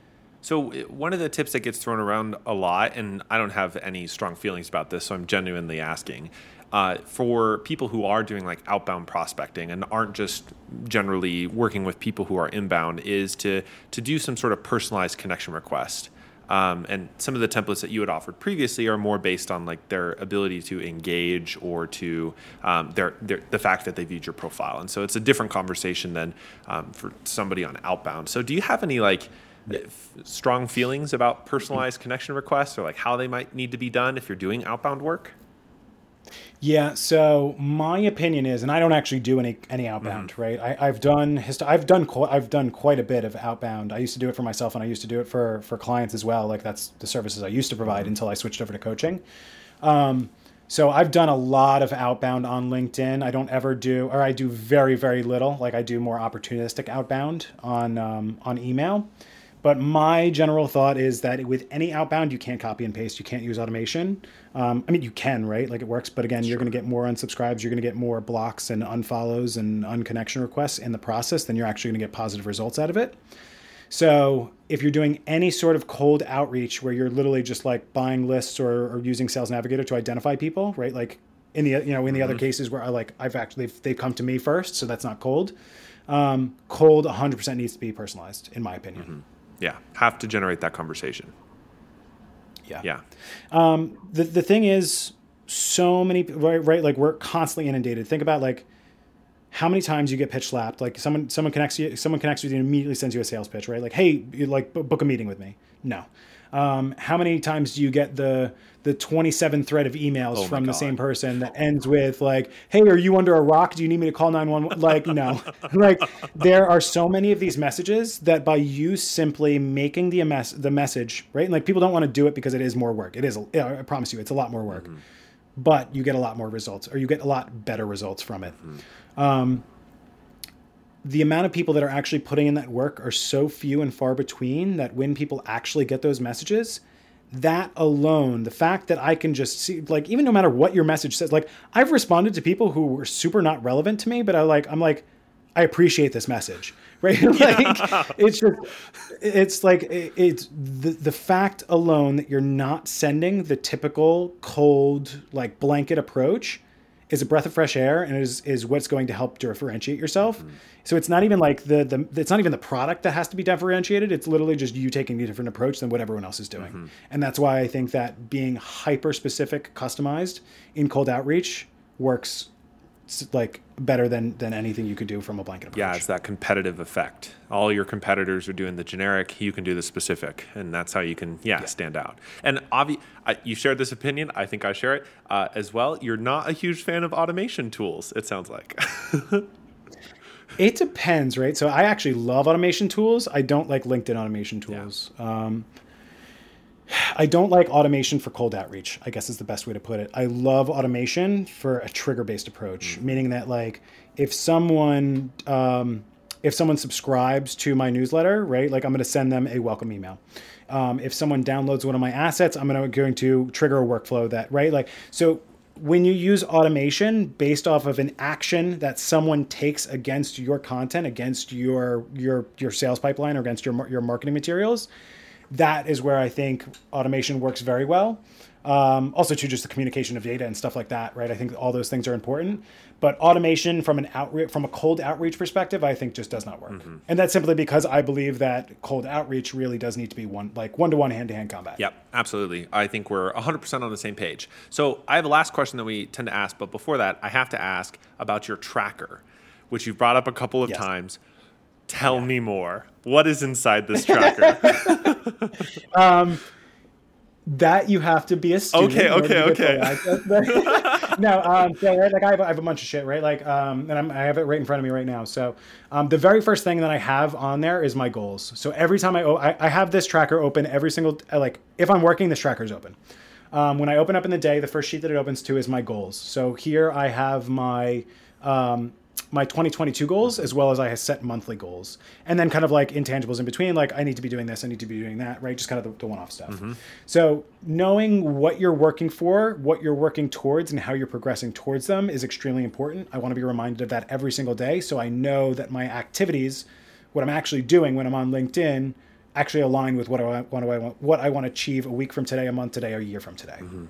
so one of the tips that gets thrown around a lot, and I don't have any strong feelings about this, so I'm genuinely asking. Uh, for people who are doing like outbound prospecting and aren't just generally working with people who are inbound, is to to do some sort of personalized connection request. Um, and some of the templates that you had offered previously are more based on like their ability to engage or to um, their, their, the fact that they viewed your profile. And so it's a different conversation than um, for somebody on outbound. So do you have any like strong feelings about personalized connection requests or like how they might need to be done if you're doing outbound work? Yeah, so my opinion is, and I don't actually do any any outbound, mm-hmm. right? I, have done hist- I've done qu- I've done quite a bit of outbound. I used to do it for myself, and I used to do it for for clients as well. Like that's the services I used to provide mm-hmm. until I switched over to coaching. Um, so I've done a lot of outbound on LinkedIn. I don't ever do, or I do very very little. Like I do more opportunistic outbound on um, on email. But my general thought is that with any outbound, you can't copy and paste. You can't use automation. Um, I mean, you can, right? Like it works, but again, sure. you're going to get more unsubscribes. You're going to get more blocks and unfollows and unconnection requests in the process. Then you're actually going to get positive results out of it. So if you're doing any sort of cold outreach where you're literally just like buying lists or, or using Sales Navigator to identify people, right? Like in the you know in the mm-hmm. other cases where I like I've actually they've, they've come to me first, so that's not cold. Um, cold 100% needs to be personalized, in my opinion. Mm-hmm yeah have to generate that conversation. Yeah. Yeah. Um, the, the thing is so many right, right like we're constantly inundated. Think about like how many times you get pitch slapped like someone someone connects you someone connects with you and immediately sends you a sales pitch right? Like hey you like book a meeting with me. No um, how many times do you get the the 27 thread of emails oh from the same person that ends with like, "Hey, are you under a rock? Do you need me to call 911?" (laughs) Like, no. (laughs) like there are so many of these messages that by you simply making the mess the message, right? And like people don't want to do it because it is more work. It is I promise you, it's a lot more work. Mm-hmm. But you get a lot more results or you get a lot better results from it. Mm-hmm. Um, the amount of people that are actually putting in that work are so few and far between that when people actually get those messages, that alone, the fact that I can just see, like, even no matter what your message says, like, I've responded to people who were super not relevant to me, but I like, I'm like, I appreciate this message, (laughs) right? like, it's just, it's like, it's the, the fact alone that you're not sending the typical cold, like, blanket approach is a breath of fresh air and is is what's going to help differentiate yourself. Mm-hmm. So it's not even like the the it's not even the product that has to be differentiated. It's literally just you taking a different approach than what everyone else is doing. Mm-hmm. And that's why I think that being hyper specific, customized in cold outreach works like better than than anything you could do from a blanket approach. Yeah, it's that competitive effect. All your competitors are doing the generic, you can do the specific, and that's how you can yeah, yeah. stand out. And obvi- I, you shared this opinion. I think I share it uh, as well. You're not a huge fan of automation tools. It sounds like. (laughs) it depends, right? So I actually love automation tools. I don't like LinkedIn automation tools. Yeah. Um, (sighs) I don't like automation for cold outreach, I guess is the best way to put it. I love automation for a trigger based approach, mm-hmm. meaning that like if someone um, if someone subscribes to my newsletter, right, like I'm going to send them a welcome email. Um, if someone downloads one of my assets, I'm gonna, going to trigger a workflow that right, like so. When you use automation based off of an action that someone takes against your content, against your your your sales pipeline, or against your your marketing materials, that is where I think automation works very well. Um, also, to just the communication of data and stuff like that, right? I think all those things are important. But automation from an outreach, from a cold outreach perspective, I think just does not work. Mm-hmm. And that's simply because I believe that cold outreach really does need to be one, like one to one, hand to hand combat. Yep, absolutely. I think we're 100% on the same page. So I have a last question that we tend to ask, but before that, I have to ask about your tracker, which you've brought up a couple of yes. times. Tell yeah. me more. What is inside this tracker? (laughs) (laughs) um, that you have to be a student. Okay, okay, okay. (laughs) no, um, so right, like I have, I have a bunch of shit, right? Like, um, and I'm, i have it right in front of me right now. So, um, the very first thing that I have on there is my goals. So every time I, I, I have this tracker open every single, like, if I'm working, this tracker is open. Um, when I open up in the day, the first sheet that it opens to is my goals. So here I have my, um, my 2022 goals as well as I have set monthly goals. And then kind of like intangibles in between, like I need to be doing this, I need to be doing that, right? Just kind of the, the one off stuff. Mm-hmm. So knowing what you're working for, what you're working towards, and how you're progressing towards them is extremely important. I want to be reminded of that every single day. So I know that my activities, what I'm actually doing when I'm on LinkedIn, actually align with what I want, what I want, what I want to achieve a week from today, a month today, or a year from today. Mm-hmm.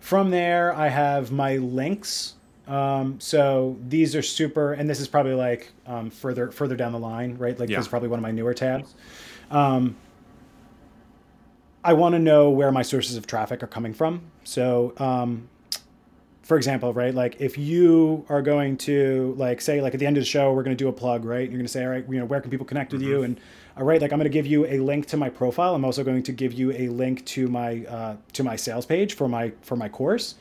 From there, I have my links um, so these are super, and this is probably like um, further further down the line, right? Like yeah. this is probably one of my newer tabs. Um, I want to know where my sources of traffic are coming from. So, um, for example, right, like if you are going to like say like at the end of the show we're going to do a plug, right? You're going to say, all right, you know, where can people connect with mm-hmm. you? And all right, like I'm going to give you a link to my profile. I'm also going to give you a link to my uh, to my sales page for my for my course.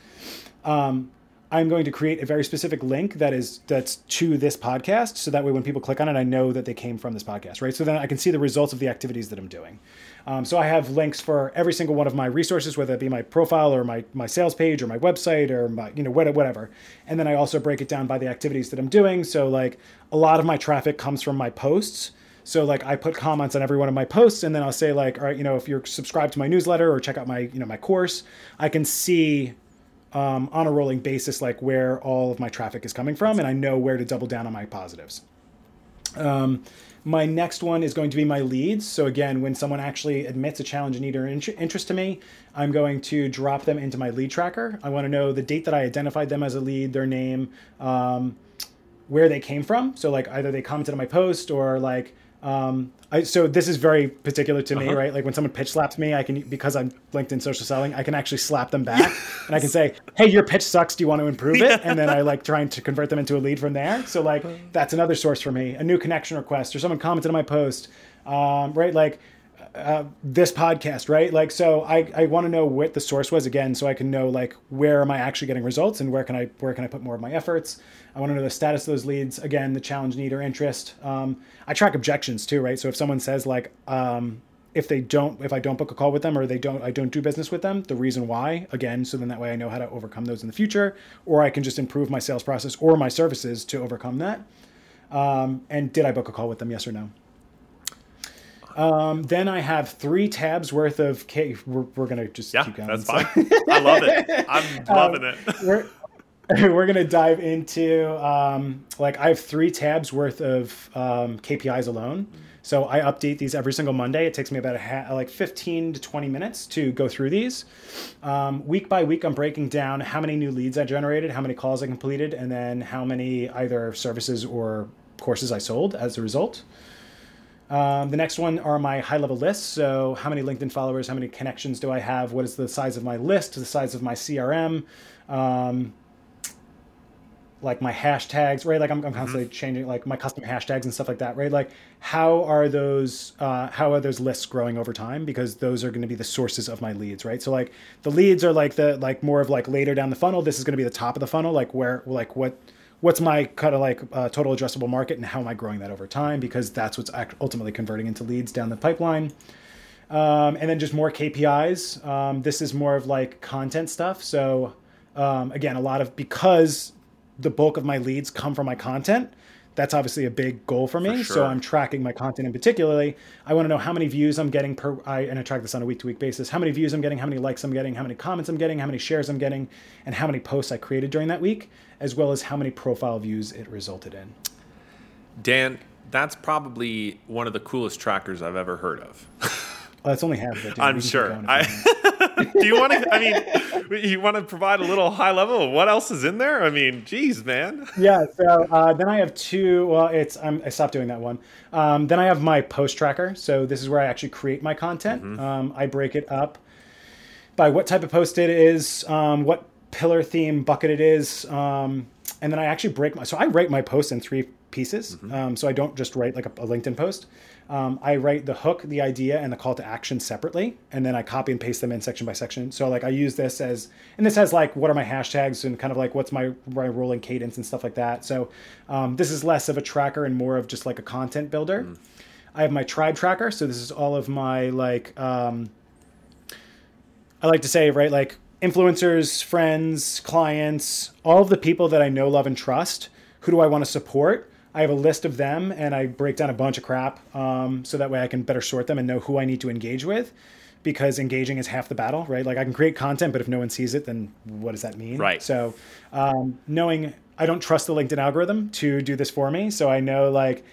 Um, I'm going to create a very specific link that is that's to this podcast, so that way when people click on it, I know that they came from this podcast, right? So then I can see the results of the activities that I'm doing. Um, so I have links for every single one of my resources, whether it be my profile or my my sales page or my website or my you know whatever. And then I also break it down by the activities that I'm doing. So like a lot of my traffic comes from my posts. So like I put comments on every one of my posts, and then I'll say like, all right, you know, if you're subscribed to my newsletter or check out my you know my course, I can see um, on a rolling basis, like where all of my traffic is coming from, and I know where to double down on my positives. Um, my next one is going to be my leads. So again, when someone actually admits a challenge, need, or interest to me, I'm going to drop them into my lead tracker. I want to know the date that I identified them as a lead, their name, um, where they came from. So like either they commented on my post or like um, I, so this is very particular to me, uh-huh. right? Like when someone pitch slaps me, I can because I'm LinkedIn social selling, I can actually slap them back, (laughs) and I can say, "Hey, your pitch sucks. Do you want to improve it?" And then I like trying to convert them into a lead from there. So like that's another source for me. A new connection request, or someone commented on my post, um, right? Like uh, this podcast, right? Like, so I, I want to know what the source was again, so I can know like where am I actually getting results and where can I where can I put more of my efforts. I want to know the status of those leads. Again, the challenge, need, or interest. Um, I track objections too, right? So if someone says like, um, if they don't, if I don't book a call with them or they don't, I don't do business with them, the reason why, again, so then that way I know how to overcome those in the future, or I can just improve my sales process or my services to overcome that. Um, and did I book a call with them? Yes or no? Um, then I have three tabs worth of K. We're, we're gonna just yeah, keep going. That's fine. I love it. I'm (laughs) loving um, it. (laughs) We're, (laughs) we're gonna dive into um, like I have three tabs worth of um, KPIs alone. So I update these every single Monday. It takes me about a ha- like 15 to 20 minutes to go through these. Um, week by week, I'm breaking down how many new leads I generated, how many calls I completed, and then how many either services or courses I sold as a result. Um, the next one are my high level lists. So, how many LinkedIn followers, how many connections do I have? What is the size of my list, the size of my CRM? Um, like my hashtags, right? Like I'm, I'm mm-hmm. constantly mm-hmm. changing like my custom hashtags and stuff like that, right? Like how are those uh, how are those lists growing over time? Because those are going to be the sources of my leads, right? So like the leads are like the like more of like later down the funnel. This is going to be the top of the funnel, like where like what what's my kind of like uh, total addressable market and how am I growing that over time? Because that's what's ultimately converting into leads down the pipeline. Um, and then just more KPIs. Um, this is more of like content stuff. So um, again, a lot of because the bulk of my leads come from my content that's obviously a big goal for me. For sure. So I'm tracking my content in particularly. I want to know how many views I'm getting per I and I track this on a week to week basis. How many views I'm getting, how many likes I'm getting, how many comments I'm getting, how many shares I'm getting, and how many posts I created during that week, as well as how many profile views it resulted in. Dan, that's probably one of the coolest trackers I've ever heard of. Oh, that's only half of it. (laughs) I'm sure. I, (laughs) (laughs) do you want to? I mean, you want to provide a little high level of what else is in there? I mean, geez, man. Yeah. So uh, then I have two. Well, it's I'm, i stopped doing that one. Um, then I have my post tracker. So this is where I actually create my content. Mm-hmm. Um, I break it up by what type of post it is, um, what pillar theme bucket it is, um, and then I actually break my. So I write my posts in three pieces. Mm-hmm. Um, so I don't just write like a, a LinkedIn post. Um, I write the hook, the idea, and the call to action separately, and then I copy and paste them in section by section. So like I use this as, and this has like what are my hashtags and kind of like what's my my rolling cadence and stuff like that. So um, this is less of a tracker and more of just like a content builder. Mm. I have my tribe tracker, so this is all of my like. Um, I like to say right like influencers, friends, clients, all of the people that I know, love, and trust. Who do I want to support? I have a list of them and I break down a bunch of crap um, so that way I can better sort them and know who I need to engage with because engaging is half the battle, right? Like I can create content, but if no one sees it, then what does that mean? Right. So um, knowing I don't trust the LinkedIn algorithm to do this for me. So I know like,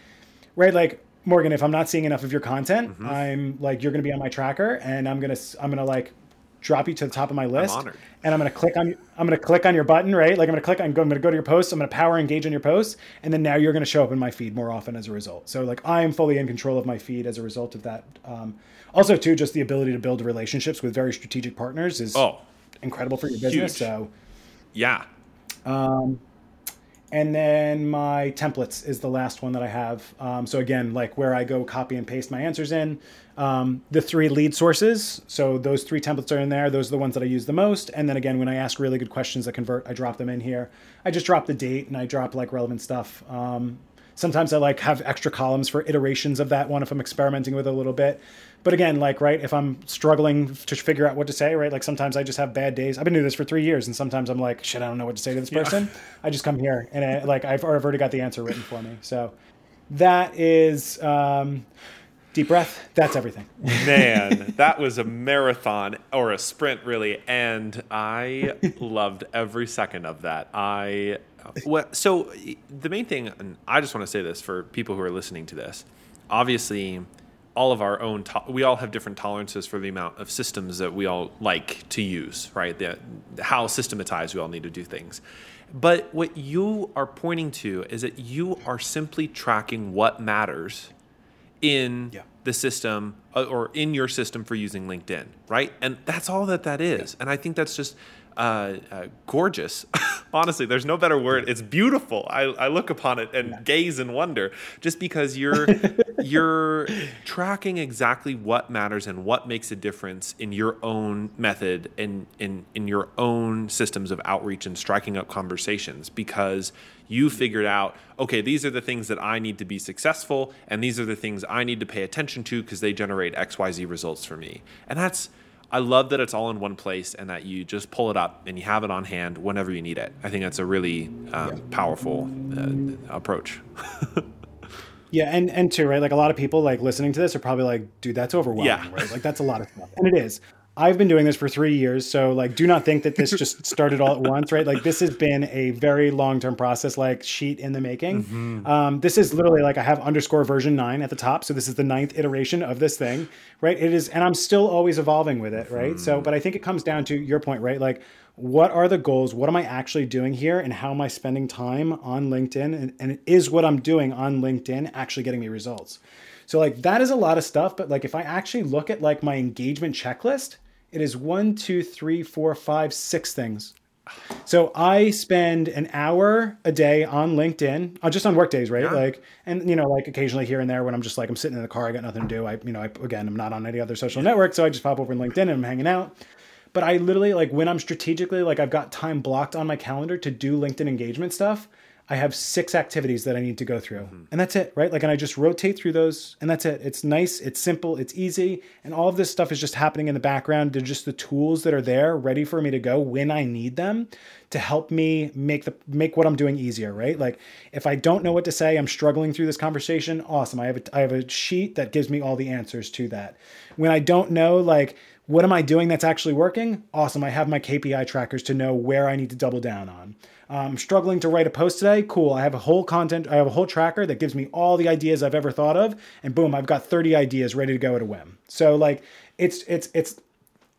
right, like Morgan, if I'm not seeing enough of your content, mm-hmm. I'm like, you're going to be on my tracker and I'm going to, I'm going to like drop you to the top of my list. I'm and I'm going to click on I'm going to click on your button, right? Like I'm going to click on I'm going to go to your post, I'm going to power engage on your post, and then now you're going to show up in my feed more often as a result. So like I am fully in control of my feed as a result of that. Um, also too just the ability to build relationships with very strategic partners is oh, incredible for your business. Huge. So yeah. Um, and then my templates is the last one that I have. Um, so again, like where I go copy and paste my answers in. Um, the three lead sources, so those three templates are in there. Those are the ones that I use the most. And then again, when I ask really good questions that convert, I drop them in here. I just drop the date and I drop like relevant stuff. Um, sometimes I like have extra columns for iterations of that one if I'm experimenting with it a little bit. But again, like right, if I'm struggling to figure out what to say, right, like sometimes I just have bad days. I've been doing this for three years, and sometimes I'm like, shit, I don't know what to say to this person. Yeah. I just come here and I, like I've, I've already got the answer written for me. So that is. Um, Deep breath. That's everything. Man, that was a marathon or a sprint, really, and I loved every second of that. I what so the main thing, and I just want to say this for people who are listening to this. Obviously, all of our own to- we all have different tolerances for the amount of systems that we all like to use, right? The, how systematized we all need to do things. But what you are pointing to is that you are simply tracking what matters in yeah. the system uh, or in your system for using LinkedIn, right? And that's all that that is. Yeah. And I think that's just uh, uh, gorgeous. (laughs) Honestly, there's no better word. It's beautiful. I, I look upon it and yeah. gaze in wonder, just because you're (laughs) you're tracking exactly what matters and what makes a difference in your own method and in in your own systems of outreach and striking up conversations. Because you figured out, okay, these are the things that I need to be successful, and these are the things I need to pay attention to because they generate X Y Z results for me. And that's I love that it's all in one place and that you just pull it up and you have it on hand whenever you need it. I think that's a really um, yeah. powerful uh, approach. (laughs) Yeah, and and too right, like a lot of people like listening to this are probably like, dude, that's overwhelming, yeah. right? Like that's a lot of (laughs) stuff, and it is. I've been doing this for three years, so like, do not think that this just (laughs) started all at once, right? Like, this has been a very long-term process, like sheet in the making. Mm-hmm. Um, this is literally like I have underscore version nine at the top, so this is the ninth iteration of this thing, right? It is, and I'm still always evolving with it, right? Mm-hmm. So, but I think it comes down to your point, right? Like, what are the goals? What am I actually doing here, and how am I spending time on LinkedIn? And, and is what I'm doing on LinkedIn actually getting me results? So like that is a lot of stuff, but like if I actually look at like my engagement checklist, it is one, two, three, four, five, six things. So I spend an hour a day on LinkedIn, uh, just on work days, right? Yeah. Like, and you know, like occasionally here and there when I'm just like I'm sitting in the car, I got nothing to do. I, you know, I, again, I'm not on any other social network, so I just pop over in LinkedIn and I'm hanging out. But I literally like when I'm strategically like I've got time blocked on my calendar to do LinkedIn engagement stuff. I have six activities that I need to go through. Mm-hmm. And that's it, right? Like, and I just rotate through those, and that's it. It's nice, it's simple, it's easy. And all of this stuff is just happening in the background. They're just the tools that are there ready for me to go when I need them to help me make the make what I'm doing easier, right? Like if I don't know what to say, I'm struggling through this conversation, awesome. I have a, I have a sheet that gives me all the answers to that. When I don't know like what am I doing that's actually working? Awesome. I have my KPI trackers to know where I need to double down on. I'm struggling to write a post today. Cool. I have a whole content, I have a whole tracker that gives me all the ideas I've ever thought of, and boom, I've got 30 ideas ready to go at a whim. So like it's it's it's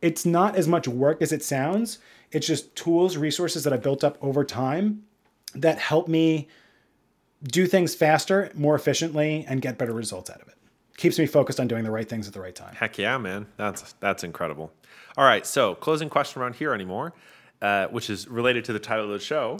it's not as much work as it sounds. It's just tools, resources that I built up over time that help me do things faster, more efficiently, and get better results out of it. Keeps me focused on doing the right things at the right time. Heck yeah, man. That's that's incredible. All right, so closing question around here anymore uh, which is related to the title of the show.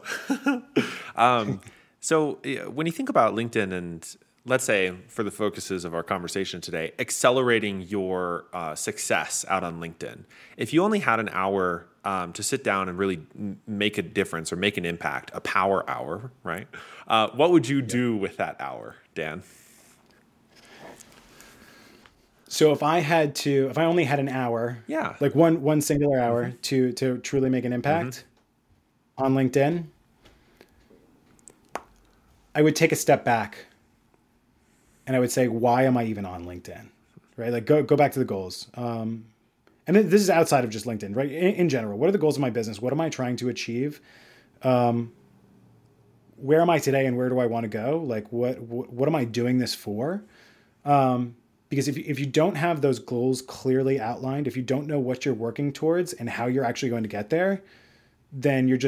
(laughs) um, so when you think about LinkedIn and let's say for the focuses of our conversation today, accelerating your uh, success out on LinkedIn, if you only had an hour um, to sit down and really make a difference or make an impact, a power hour, right? Uh, what would you do with that hour, Dan? So if I had to, if I only had an hour, yeah, like one one singular hour mm-hmm. to to truly make an impact mm-hmm. on LinkedIn, I would take a step back, and I would say, why am I even on LinkedIn? Right, like go go back to the goals. Um, and this is outside of just LinkedIn, right? In, in, general, what are the goals of my business? What am I trying to achieve? Um, where am I today, and where do I want to go? Like, what what, what am I doing this for? Um, because if, if you don't have those goals clearly outlined if you don't know what you're working towards and how you're actually going to get there then you're just